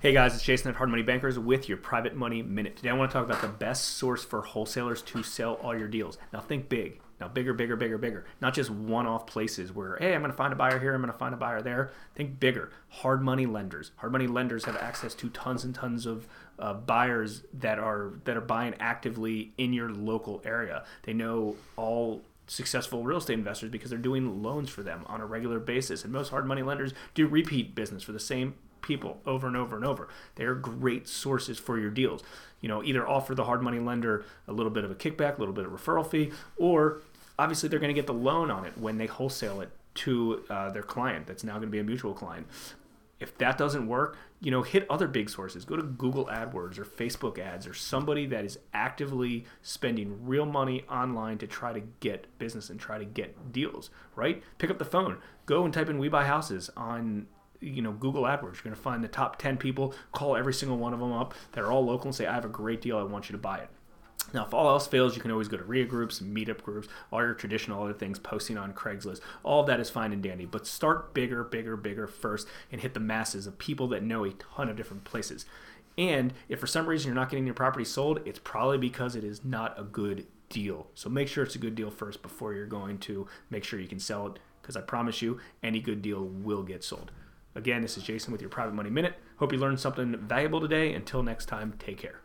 Hey guys, it's Jason at Hard Money Bankers with your Private Money Minute. Today I want to talk about the best source for wholesalers to sell all your deals. Now think big. Now bigger, bigger, bigger, bigger. Not just one-off places where, hey, I'm going to find a buyer here, I'm going to find a buyer there. Think bigger. Hard money lenders. Hard money lenders have access to tons and tons of uh, buyers that are that are buying actively in your local area. They know all successful real estate investors because they're doing loans for them on a regular basis. And most hard money lenders do repeat business for the same people over and over and over. They're great sources for your deals. You know, either offer the hard money lender a little bit of a kickback, a little bit of referral fee, or obviously they're going to get the loan on it when they wholesale it to uh, their client that's now going to be a mutual client. If that doesn't work, you know, hit other big sources. Go to Google AdWords or Facebook ads or somebody that is actively spending real money online to try to get business and try to get deals, right? Pick up the phone. Go and type in We Buy Houses on you know Google AdWords. You're going to find the top 10 people, call every single one of them up that are all local and say, I have a great deal, I want you to buy it. Now, if all else fails, you can always go to REIA groups, meetup groups, all your traditional other things, posting on Craigslist. All of that is fine and dandy, but start bigger, bigger, bigger first and hit the masses of people that know a ton of different places. And if for some reason you're not getting your property sold, it's probably because it is not a good deal. So make sure it's a good deal first before you're going to make sure you can sell it, because I promise you, any good deal will get sold. Again, this is Jason with your Private Money Minute. Hope you learned something valuable today. Until next time, take care.